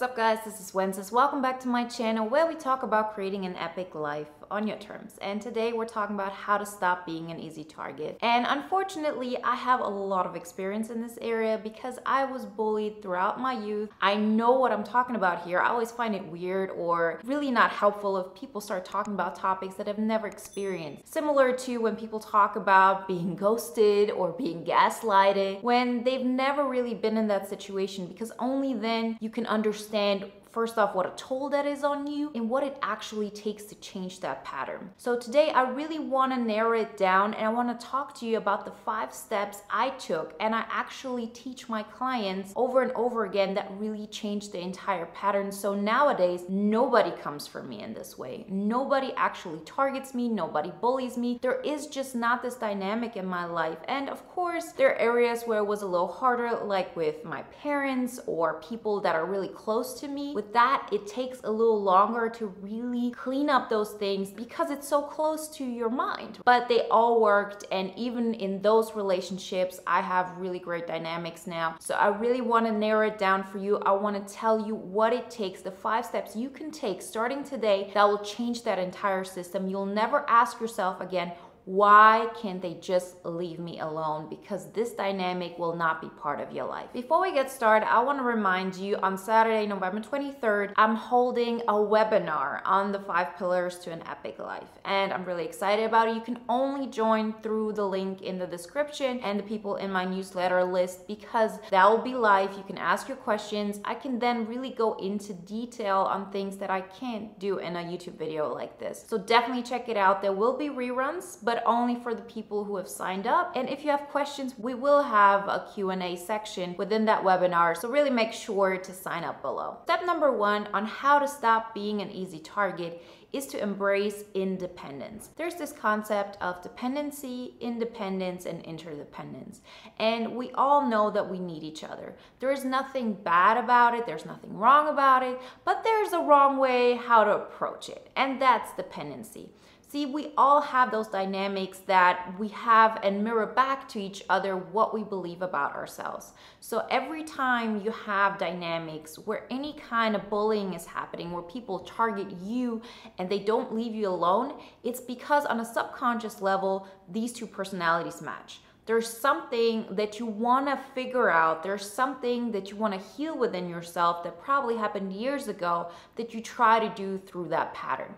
What's up guys, this is Wences. Welcome back to my channel where we talk about creating an epic life on your terms. And today we're talking about how to stop being an easy target. And unfortunately, I have a lot of experience in this area because I was bullied throughout my youth. I know what I'm talking about here. I always find it weird or really not helpful if people start talking about topics that I've never experienced. Similar to when people talk about being ghosted or being gaslighted when they've never really been in that situation because only then you can understand first off what a toll that is on you and what it actually takes to change that pattern. So today I really want to narrow it down and I want to talk to you about the five steps I took and I actually teach my clients over and over again that really changed the entire pattern. So nowadays nobody comes for me in this way. Nobody actually targets me, nobody bullies me. There is just not this dynamic in my life. And of course, there are areas where it was a little harder like with my parents or people that are really close to me with that, it takes a little longer to really clean up those things because it's so close to your mind. But they all worked, and even in those relationships, I have really great dynamics now. So I really want to narrow it down for you. I want to tell you what it takes, the five steps you can take starting today that will change that entire system. You'll never ask yourself again, why can't they just leave me alone? Because this dynamic will not be part of your life. Before we get started, I want to remind you on Saturday, November 23rd, I'm holding a webinar on the five pillars to an epic life. And I'm really excited about it. You can only join through the link in the description and the people in my newsletter list because that will be live. You can ask your questions. I can then really go into detail on things that I can't do in a YouTube video like this. So definitely check it out. There will be reruns, but only for the people who have signed up. And if you have questions, we will have a Q&A section within that webinar. So really make sure to sign up below. Step number one on how to stop being an easy target is to embrace independence. There's this concept of dependency, independence, and interdependence. And we all know that we need each other. There is nothing bad about it, there's nothing wrong about it, but there's a wrong way how to approach it, and that's dependency. See, we all have those dynamics that we have and mirror back to each other what we believe about ourselves. So every time you have dynamics where any kind of bullying is happening, where people target you and they don't leave you alone, it's because on a subconscious level, these two personalities match there's something that you want to figure out. There's something that you want to heal within yourself that probably happened years ago that you try to do through that pattern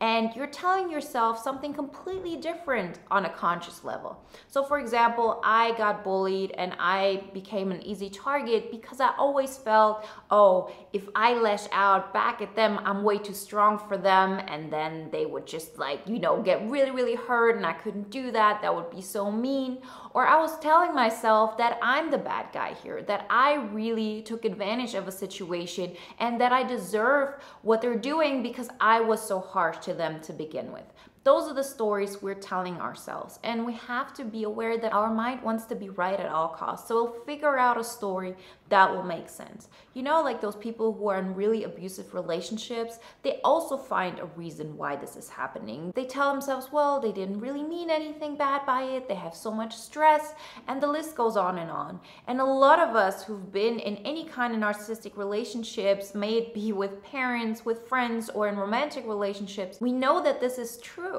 and you're telling yourself something completely different on a conscious level. So, for example, I got bullied and I became an easy target because I always felt, oh, if I lash out back at them, I'm way too strong for them. And then they would just like, you know, get really, really hurt and I couldn't do that. That would be so mean. Or I was telling myself that I'm the bad guy here, that I really took advantage of a situation and that I deserve what they're doing because I was so harsh to them to begin with. Those are the stories we're telling ourselves. And we have to be aware that our mind wants to be right at all costs. So we'll figure out a story that will make sense. You know, like those people who are in really abusive relationships, they also find a reason why this is happening. They tell themselves, well, they didn't really mean anything bad by it, they have so much stress, and the list goes on and on. And a lot of us who've been in any kind of narcissistic relationships, may it be with parents, with friends, or in romantic relationships, we know that this is true.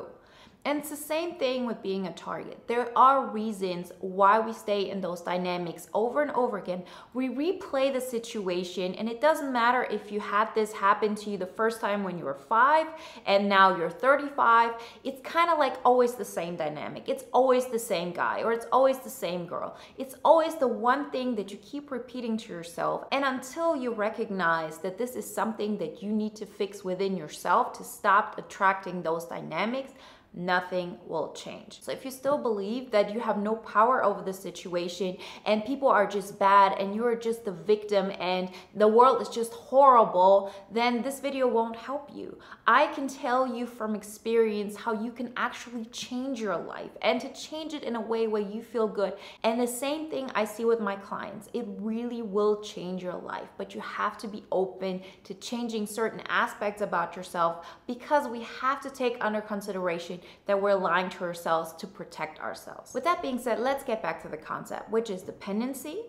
And it's the same thing with being a target. There are reasons why we stay in those dynamics over and over again. We replay the situation, and it doesn't matter if you had this happen to you the first time when you were five and now you're 35. It's kind of like always the same dynamic. It's always the same guy or it's always the same girl. It's always the one thing that you keep repeating to yourself. And until you recognize that this is something that you need to fix within yourself to stop attracting those dynamics, nothing will change. So if you still believe that you have no power over the situation and people are just bad and you're just the victim and the world is just horrible, then this video won't help you. I can tell you from experience how you can actually change your life and to change it in a way where you feel good. And the same thing I see with my clients. It really will change your life, but you have to be open to changing certain aspects about yourself because we have to take under consideration that we're lying to ourselves to protect ourselves. With that being said, let's get back to the concept, which is dependency,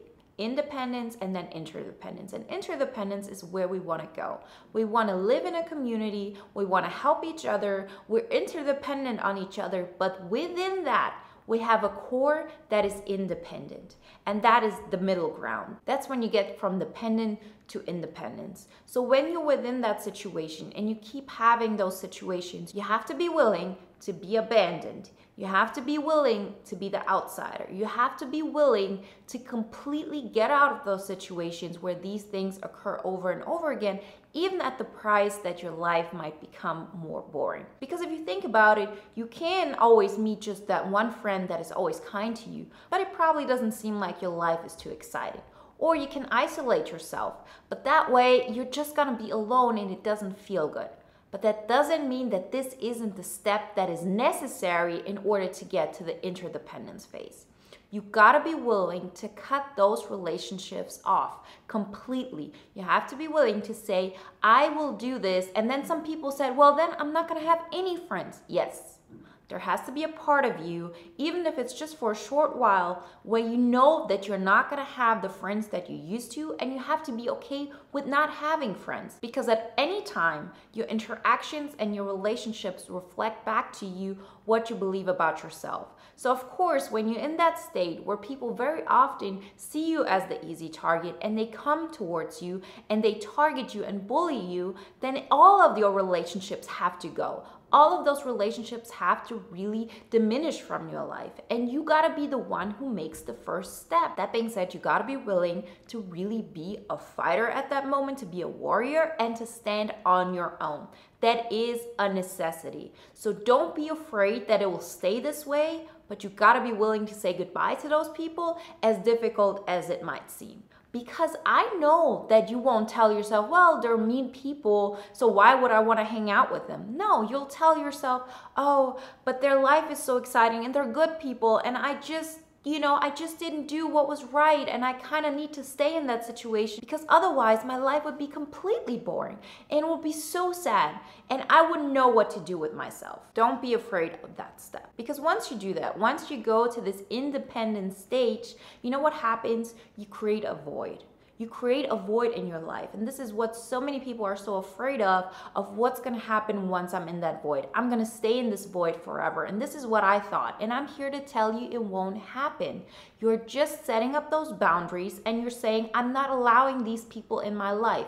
independence and then interdependence. And interdependence is where we want to go. We want to live in a community, we want to help each other, we're interdependent on each other, but within that, we have a core that is independent, and that is the middle ground. That's when you get from dependent to independence. So, when you're within that situation and you keep having those situations, you have to be willing to be abandoned. You have to be willing to be the outsider. You have to be willing to completely get out of those situations where these things occur over and over again, even at the price that your life might become more boring. Because if you think about it, you can always meet just that one friend that is always kind to you, but it probably doesn't seem like your life is too exciting or you can isolate yourself. But that way, you're just gonna be alone and it doesn't feel good. But that doesn't mean that this isn't the step that is necessary in order to get to the interdependence phase. You gotta be willing to cut those relationships off completely. You have to be willing to say, I will do this. And then some people said, well, then I'm not gonna have any friends. Yes, there has to be a part of you, even if it's just for a short while, where you know that you're not gonna have the friends that you used to, and you have to be okay with not having friends. Because at any time, your interactions and your relationships reflect back to you what you believe about yourself. So, of course, when you're in that state where people very often see you as the easy target and they come towards you and they target you and bully you, then all of your relationships have to go all of those relationships have to really diminish from your life. And you gotta be the one who makes the first step. That being said, you gotta be willing to really be a fighter at that moment, to be a warrior, and to stand on your own. That is a necessity. So don't be afraid that it will stay this way, but you gotta be willing to say goodbye to those people, as difficult as it might seem because I know that you won't tell yourself, well, they're mean people, so why would I want to hang out with them? No, you'll tell yourself, oh, but their life is so exciting and they're good people, and I just you know, I just didn't do what was right and I kind of need to stay in that situation because otherwise my life would be completely boring and it would be so sad and I wouldn't know what to do with myself. Don't be afraid of that step because once you do that, once you go to this independent stage, you know what happens? You create a void you create a void in your life. And this is what so many people are so afraid of of what's going to happen once I'm in that void. I'm going to stay in this void forever. And this is what I thought. And I'm here to tell you it won't happen. You're just setting up those boundaries and you're saying, I'm not allowing these people in my life.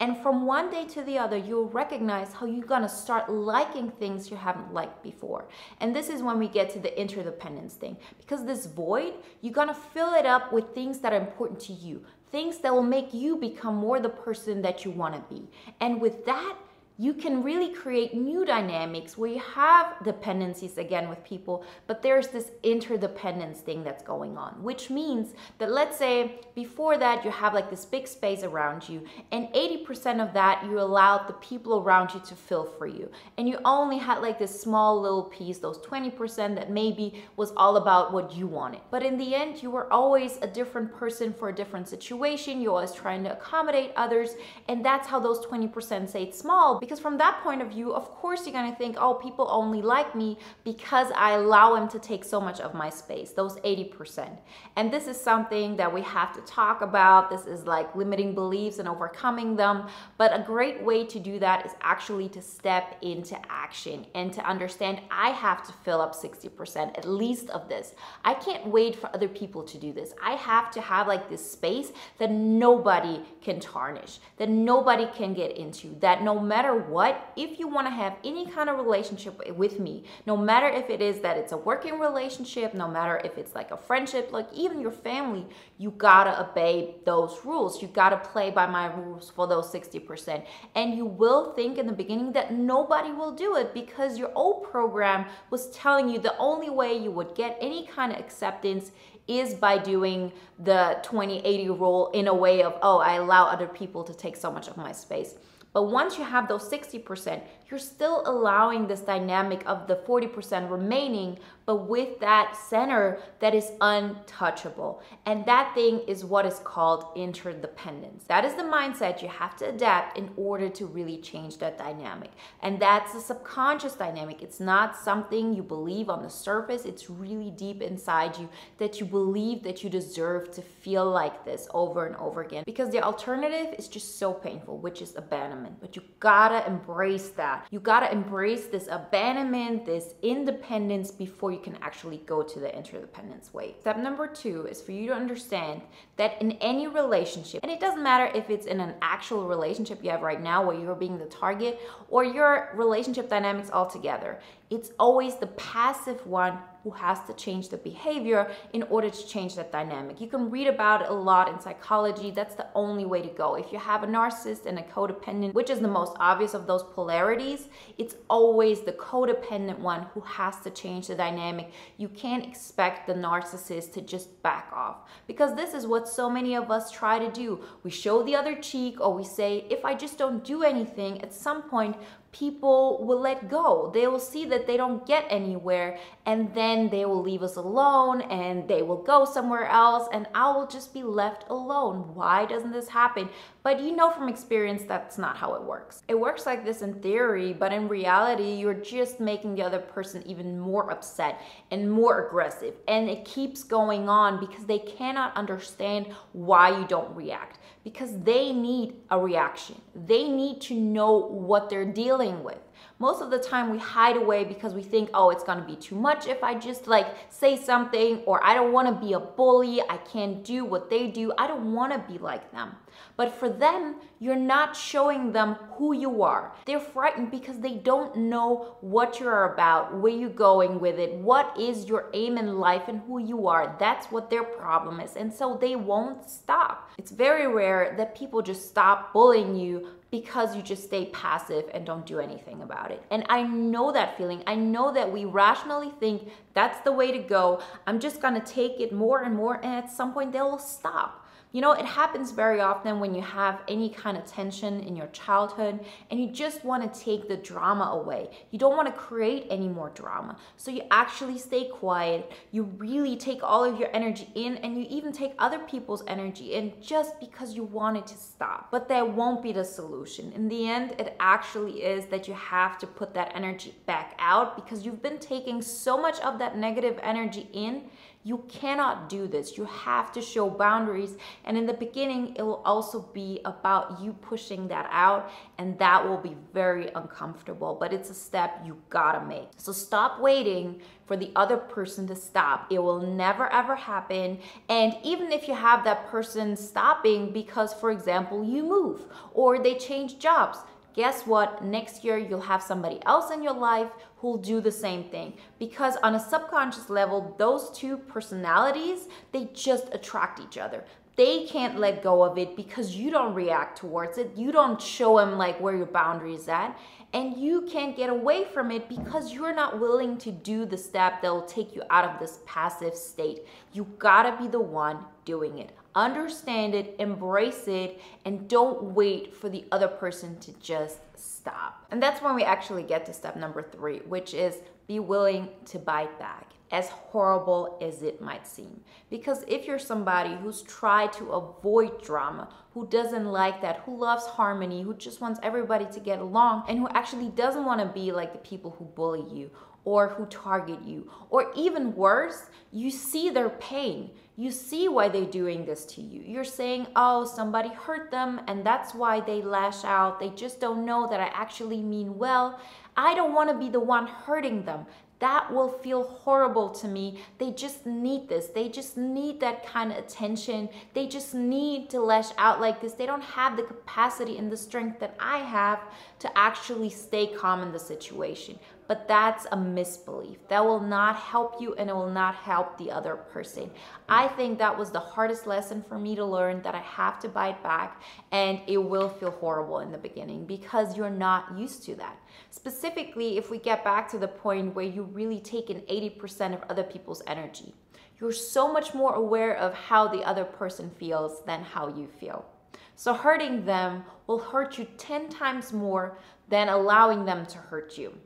And from one day to the other, you'll recognize how you're gonna start liking things you haven't liked before. And this is when we get to the interdependence thing. Because this void, you're gonna fill it up with things that are important to you, things that will make you become more the person that you want to be. And with that, you can really create new dynamics where you have dependencies again with people, but there's this interdependence thing that's going on, which means that let's say before that you have like this big space around you, and 80% of that you allowed the people around you to fill for you. And you only had like this small little piece, those 20% that maybe was all about what you wanted. But in the end, you were always a different person for a different situation. You're always trying to accommodate others, and that's how those 20% stayed small because from that point of view, of course, you're gonna think, oh, people only like me because I allow them to take so much of my space, those 80%. And this is something that we have to talk about. This is like limiting beliefs and overcoming them. But a great way to do that is actually to step into action and to understand I have to fill up 60% at least of this. I can't wait for other people to do this. I have to have like this space that nobody can tarnish, that nobody can get into, that no matter what, if you want to have any kind of relationship with me, no matter if it is that it's a working relationship, no matter if it's like a friendship, like even your family, you gotta obey those rules. You gotta play by my rules for those 60%. And you will think in the beginning that nobody will do it because your old program was telling you the only way you would get any kind of acceptance is by doing the 2080 rule in a way of, oh, I allow other people to take so much of my space. But once you have those 60%, you're still allowing this dynamic of the 40% remaining, but with that center that is untouchable. And that thing is what is called interdependence. That is the mindset you have to adapt in order to really change that dynamic. And that's a subconscious dynamic. It's not something you believe on the surface, it's really deep inside you that you believe that you deserve to feel like this over and over again because the alternative is just so painful, which is abandonment. But you gotta embrace that. You gotta embrace this abandonment, this independence before you can actually go to the interdependence way. Step number two is for you to understand that in any relationship, and it doesn't matter if it's in an actual relationship you have right now where you're being the target or your relationship dynamics altogether, it's always the passive one who has to change the behavior in order to change that dynamic. You can read about it a lot in psychology. That's the only way to go. If you have a narcissist and a codependent, which is the most obvious of those polarities, it's always the codependent one who has to change the dynamic. You can't expect the narcissist to just back off because this is what so many of us try to do. We show the other cheek or we say, if I just don't do anything, at some point people will let go. They will see that they don't get anywhere and then they will leave us alone and they will go somewhere else and I will just be left alone. Why doesn't this happen? But you know from experience that's not how it works. It works like this in theory, but in reality, you're just making the other person even more upset and more aggressive. And it keeps going on because they cannot understand why you don't react because they need a reaction. They need to know what they're dealing with most of the time we hide away because we think, oh, it's gonna be too much if I just like say something, or I don't wanna be a bully, I can't do what they do, I don't wanna be like them. But for them, you're not showing them who you are. They're frightened because they don't know what you're about, where you're going with it, what is your aim in life, and who you are. That's what their problem is. And so they won't stop. It's very rare that people just stop bullying you because you just stay passive and don't do anything about it. And I know that feeling. I know that we rationally think that's the way to go. I'm just gonna take it more and more, and at some point they'll stop. You know, it happens very often when you have any kind of tension in your childhood and you just want to take the drama away. You don't want to create any more drama. So you actually stay quiet. You really take all of your energy in and you even take other people's energy in just because you want it to stop. But that won't be the solution. In the end, it actually is that you have to put that energy back out because you've been taking so much of that negative energy in you cannot do this. You have to show boundaries. And in the beginning, it will also be about you pushing that out, and that will be very uncomfortable. But it's a step you gotta make. So stop waiting for the other person to stop. It will never ever happen. And even if you have that person stopping because, for example, you move or they change jobs, guess what? Next year, you'll have somebody else in your life who'll do the same thing. Because on a subconscious level, those two personalities, they just attract each other. They can't let go of it because you don't react towards it. You don't show them like where your boundary is at. And you can't get away from it because you're not willing to do the step that will take you out of this passive state. You gotta be the one doing it understand it, embrace it, and don't wait for the other person to just stop. And that's when we actually get to step number three, which is be willing to bite back as horrible as it might seem. Because if you're somebody who's tried to avoid drama, who doesn't like that, who loves harmony, who just wants everybody to get along, and who actually doesn't want to be like the people who bully you or who target you, or even worse, you see their pain. You see why they're doing this to you. You're saying, oh, somebody hurt them and that's why they lash out. They just don't know that I actually mean well. I don't want to be the one hurting them that will feel horrible to me. They just need this. They just need that kind of attention. They just need to lash out like this. They don't have the capacity and the strength that I have to actually stay calm in the situation. But that's a misbelief. That will not help you and it will not help the other person. I think that was the hardest lesson for me to learn that I have to bite back and it will feel horrible in the beginning because you're not used to that. Specifically, if we get back to the point where you really take in 80% of other people's energy, you're so much more aware of how the other person feels than how you feel. So hurting them will hurt you 10 times more than allowing them to hurt you.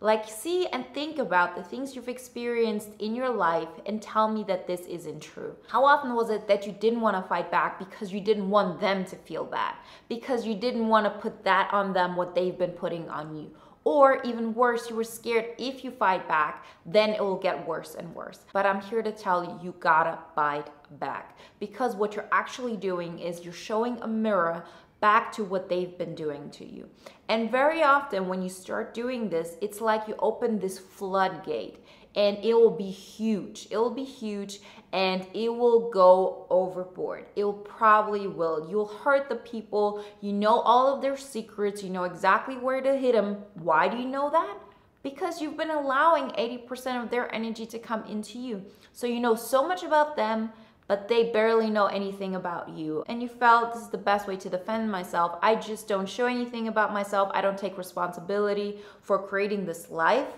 Like, see and think about the things you've experienced in your life and tell me that this isn't true. How often was it that you didn't want to fight back because you didn't want them to feel bad? Because you didn't want to put that on them, what they've been putting on you? Or even worse, you were scared if you fight back, then it will get worse and worse. But I'm here to tell you, you gotta fight back. Because what you're actually doing is you're showing a mirror back to what they've been doing to you. And very often, when you start doing this, it's like you open this floodgate and it will be huge. It will be huge and it will go overboard. It will probably will. You'll hurt the people. You know all of their secrets. You know exactly where to hit them. Why do you know that? Because you've been allowing 80% of their energy to come into you. So you know so much about them, but they barely know anything about you. And you felt this is the best way to defend myself. I just don't show anything about myself. I don't take responsibility for creating this life.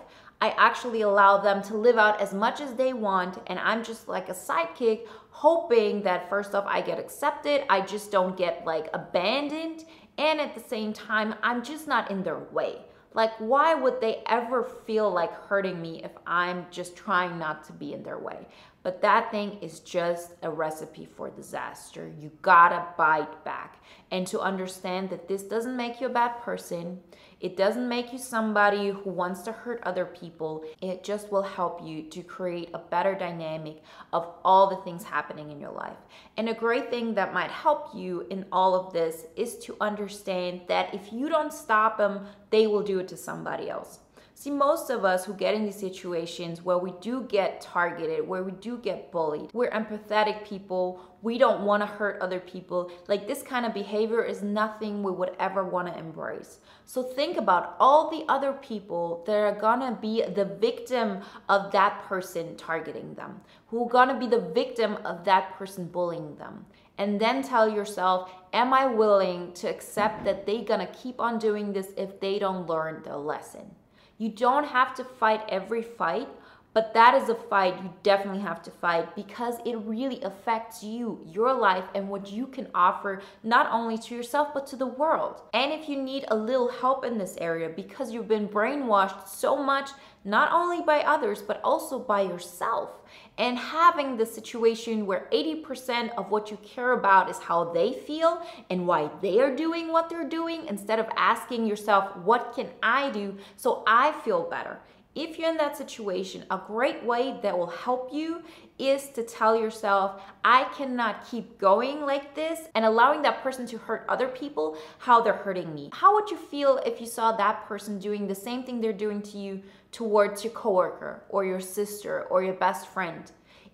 I actually allow them to live out as much as they want, and I'm just like a sidekick, hoping that first off, I get accepted, I just don't get like abandoned, and at the same time, I'm just not in their way. Like, why would they ever feel like hurting me if I'm just trying not to be in their way? But that thing is just a recipe for disaster. You gotta bite back. And to understand that this doesn't make you a bad person, it doesn't make you somebody who wants to hurt other people. It just will help you to create a better dynamic of all the things happening in your life. And a great thing that might help you in all of this is to understand that if you don't stop them, they will do it to somebody else. See, most of us who get in these situations where we do get targeted, where we do get bullied, we're empathetic people. We don't want to hurt other people. Like this kind of behavior is nothing we would ever want to embrace. So think about all the other people that are gonna be the victim of that person targeting them, who are gonna be the victim of that person bullying them and then tell yourself, am I willing to accept that they're gonna keep on doing this if they don't learn the lesson? You don't have to fight every fight, but that is a fight you definitely have to fight because it really affects you, your life, and what you can offer not only to yourself but to the world. And if you need a little help in this area because you've been brainwashed so much, not only by others but also by yourself, and having the situation where 80% of what you care about is how they feel and why they are doing what they're doing instead of asking yourself, what can I do so I feel better? If you're in that situation, a great way that will help you is to tell yourself, I cannot keep going like this and allowing that person to hurt other people how they're hurting me. How would you feel if you saw that person doing the same thing they're doing to you towards your coworker or your sister or your best friend?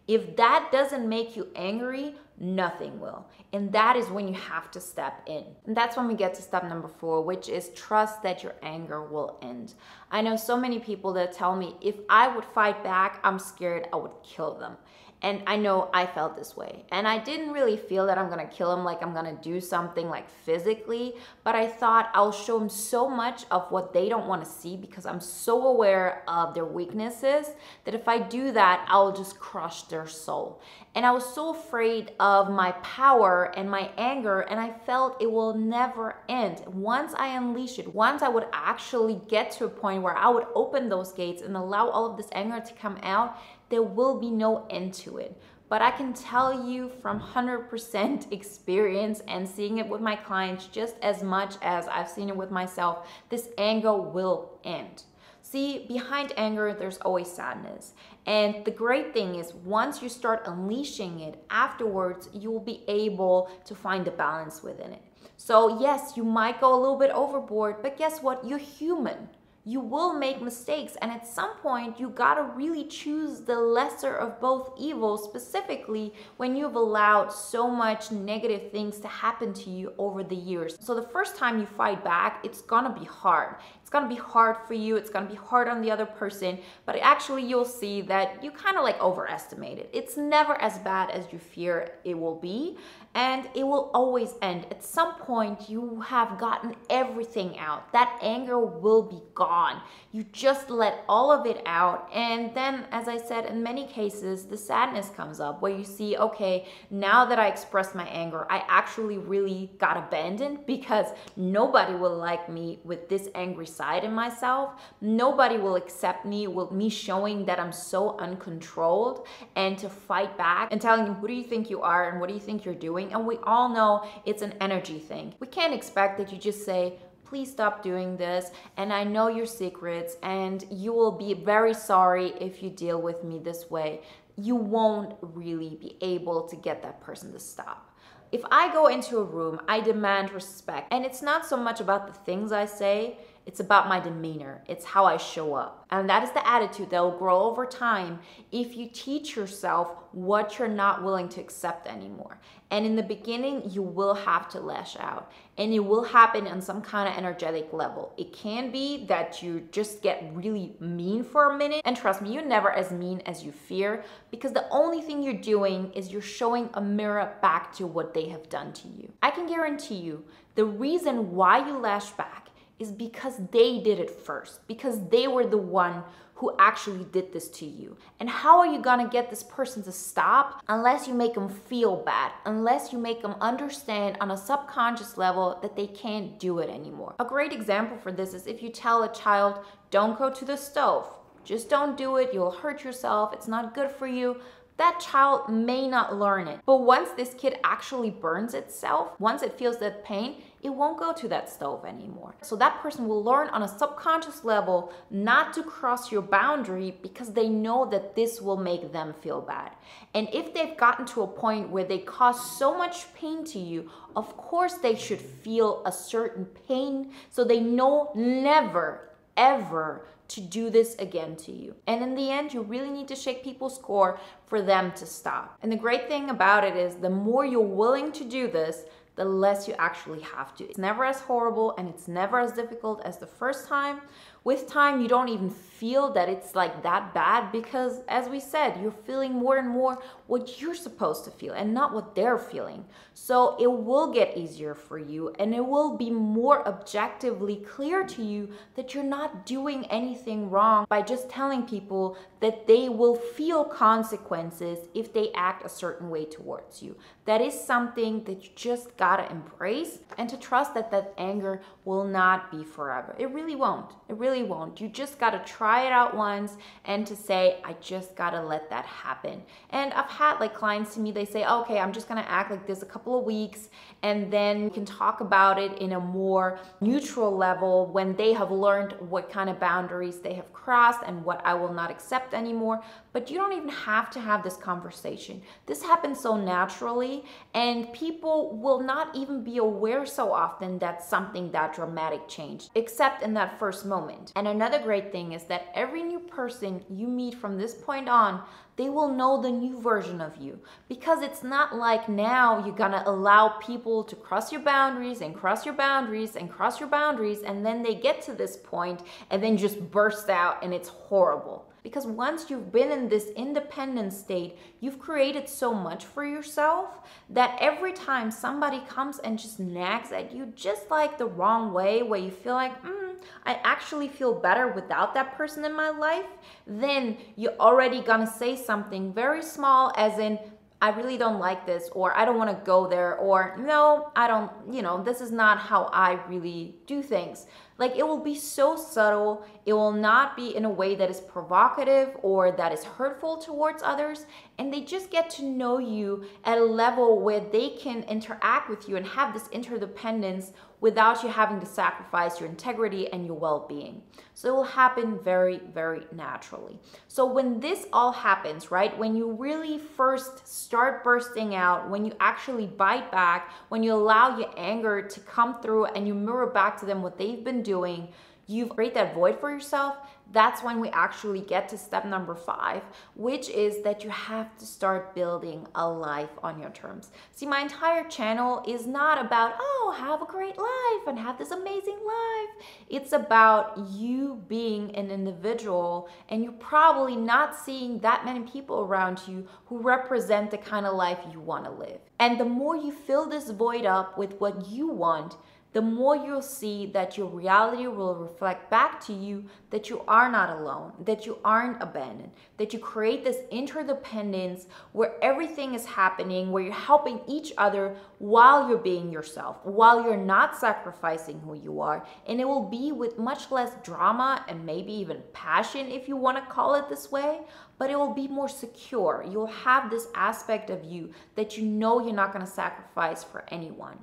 If that doesn't make you angry, nothing will. And that is when you have to step in. And that's when we get to step number four, which is trust that your anger will end. I know so many people that tell me if I would fight back, I'm scared I would kill them. And I know I felt this way. And I didn't really feel that I'm gonna kill him like I'm gonna do something like physically, but I thought I'll show him so much of what they don't wanna see because I'm so aware of their weaknesses that if I do that, I'll just crush their soul. And I was so afraid of my power and my anger, and I felt it will never end. Once I unleash it, once I would actually get to a point where I would open those gates and allow all of this anger to come out, there will be no end to it. But I can tell you from 100% experience and seeing it with my clients just as much as I've seen it with myself, this anger will end. See, behind anger, there's always sadness. And the great thing is, once you start unleashing it, afterwards, you will be able to find the balance within it. So, yes, you might go a little bit overboard, but guess what? You're human you will make mistakes and at some point you got to really choose the lesser of both evils specifically when you've allowed so much negative things to happen to you over the years. So the first time you fight back it's gonna be hard. It's gonna be hard for you it's gonna be hard on the other person but actually you'll see that you kind of like overestimate it it's never as bad as you fear it will be and it will always end. At some point, you have gotten everything out. That anger will be gone. You just let all of it out. And then, as I said, in many cases, the sadness comes up where you see, okay, now that I expressed my anger, I actually really got abandoned because nobody will like me with this angry side in myself. Nobody will accept me with me showing that I'm so uncontrolled and to fight back and telling them, who do you think you are and what do you think you're doing? And we all know it's an energy thing. We can't expect that you just say, please stop doing this. And I know your secrets, and you will be very sorry if you deal with me this way. You won't really be able to get that person to stop. If I go into a room, I demand respect. And it's not so much about the things I say, it's about my demeanor. It's how I show up. And that is the attitude that will grow over time if you teach yourself what you're not willing to accept anymore. And in the beginning, you will have to lash out. And it will happen on some kind of energetic level. It can be that you just get really mean for a minute. And trust me, you're never as mean as you fear because the only thing you're doing is you're showing a mirror back to what they have done to you. I can guarantee you the reason why you lash back is because they did it first, because they were the one who actually did this to you. And how are you gonna get this person to stop unless you make them feel bad, unless you make them understand on a subconscious level that they can't do it anymore? A great example for this is if you tell a child, don't go to the stove, just don't do it, you'll hurt yourself, it's not good for you that child may not learn it. But once this kid actually burns itself, once it feels that pain, it won't go to that stove anymore. So that person will learn on a subconscious level not to cross your boundary because they know that this will make them feel bad. And if they've gotten to a point where they cause so much pain to you, of course they should feel a certain pain so they know never, ever to do this again to you. And in the end, you really need to shake people's core for them to stop. And the great thing about it is the more you're willing to do this, the less you actually have to. It's never as horrible and it's never as difficult as the first time, with time you don't even feel that it's like that bad because as we said you're feeling more and more what you're supposed to feel and not what they're feeling. So it will get easier for you and it will be more objectively clear to you that you're not doing anything wrong by just telling people that they will feel consequences if they act a certain way towards you. That is something that you just gotta embrace and to trust that that anger will not be forever. It really won't. It really really won't. You just got to try it out once and to say, I just got to let that happen. And I've had like clients to me, they say, oh, okay, I'm just going to act like this a couple of weeks and then we can talk about it in a more neutral level when they have learned what kind of boundaries they have crossed and what I will not accept anymore. But you don't even have to have this conversation. This happens so naturally and people will not even be aware so often that something that dramatic changed, except in that first moment. And another great thing is that every new person you meet from this point on, they will know the new version of you. Because it's not like now you're gonna allow people to cross your boundaries and cross your boundaries and cross your boundaries, and then they get to this point and then just burst out and it's horrible. Because once you've been in this independent state, you've created so much for yourself that every time somebody comes and just nags at you just like the wrong way, where you feel like, mm, I actually feel better without that person in my life, then you're already gonna say something very small, as in, I really don't like this, or I don't wanna go there, or no, I don't, you know, this is not how I really do things. Like it will be so subtle. It will not be in a way that is provocative or that is hurtful towards others. And they just get to know you at a level where they can interact with you and have this interdependence without you having to sacrifice your integrity and your well being. So it will happen very, very naturally. So when this all happens, right, when you really first start bursting out, when you actually bite back, when you allow your anger to come through and you mirror back to them what they've been doing, you create that void for yourself, that's when we actually get to step number five, which is that you have to start building a life on your terms. See, my entire channel is not about, oh, have a great life and have this amazing life. It's about you being an individual and you're probably not seeing that many people around you who represent the kind of life you want to live. And the more you fill this void up with what you want, the more you'll see that your reality will reflect back to you that you are not alone, that you aren't abandoned, that you create this interdependence where everything is happening, where you're helping each other while you're being yourself, while you're not sacrificing who you are. And it will be with much less drama and maybe even passion, if you want to call it this way, but it will be more secure. You'll have this aspect of you that you know you're not going to sacrifice for anyone.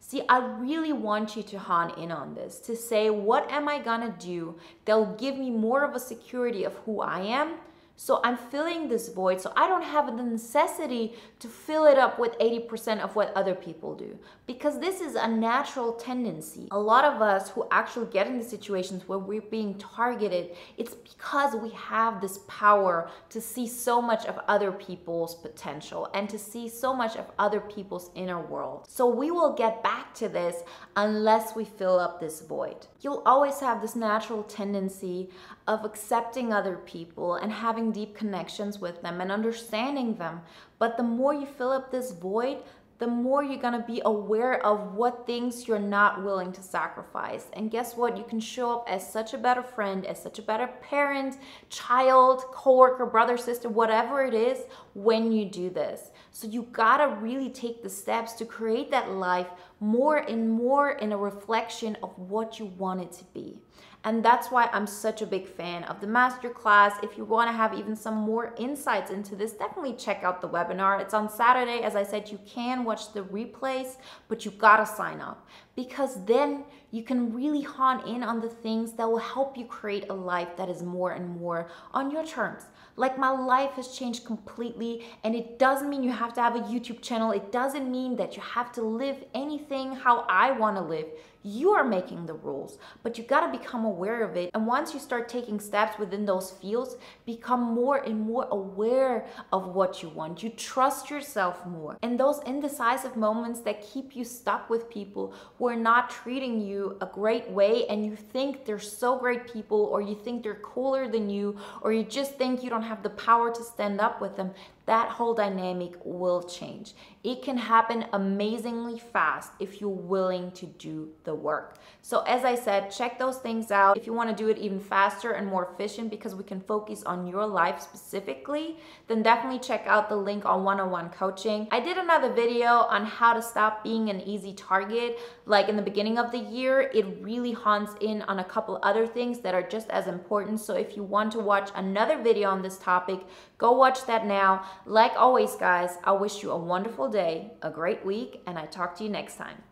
See, I really want you to hone in on this to say, what am I gonna do that'll give me more of a security of who I am so I'm filling this void. So I don't have the necessity to fill it up with 80% of what other people do because this is a natural tendency. A lot of us who actually get into situations where we're being targeted, it's because we have this power to see so much of other people's potential and to see so much of other people's inner world. So we will get back to this unless we fill up this void. You'll always have this natural tendency of accepting other people and having deep connections with them and understanding them. But the more you fill up this void, the more you're gonna be aware of what things you're not willing to sacrifice. And guess what? You can show up as such a better friend, as such a better parent, child, coworker, brother, sister, whatever it is, when you do this. So you gotta really take the steps to create that life more and more in a reflection of what you want it to be. And that's why I'm such a big fan of the masterclass. If you want to have even some more insights into this, definitely check out the webinar. It's on Saturday. As I said, you can watch the replays, but you gotta sign up because then you can really hone in on the things that will help you create a life that is more and more on your terms. Like my life has changed completely, and it doesn't mean you have to have a YouTube channel. It doesn't mean that you have to live anything how I want to live. You are making the rules, but you got to become aware of it. And once you start taking steps within those fields, become more and more aware of what you want. You trust yourself more. And those indecisive moments that keep you stuck with people who are not treating you a great way and you think they're so great people or you think they're cooler than you or you just think you don't have the power to stand up with them, that whole dynamic will change. It can happen amazingly fast if you're willing to do the work. So, as I said, check those things out. If you want to do it even faster and more efficient because we can focus on your life specifically, then definitely check out the link on one on one coaching. I did another video on how to stop being an easy target. Like in the beginning of the year, it really haunts in on a couple other things that are just as important. So, if you want to watch another video on this topic, go watch that now. Like always, guys, I wish you a wonderful day, a great week, and I talk to you next time.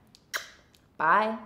Bye.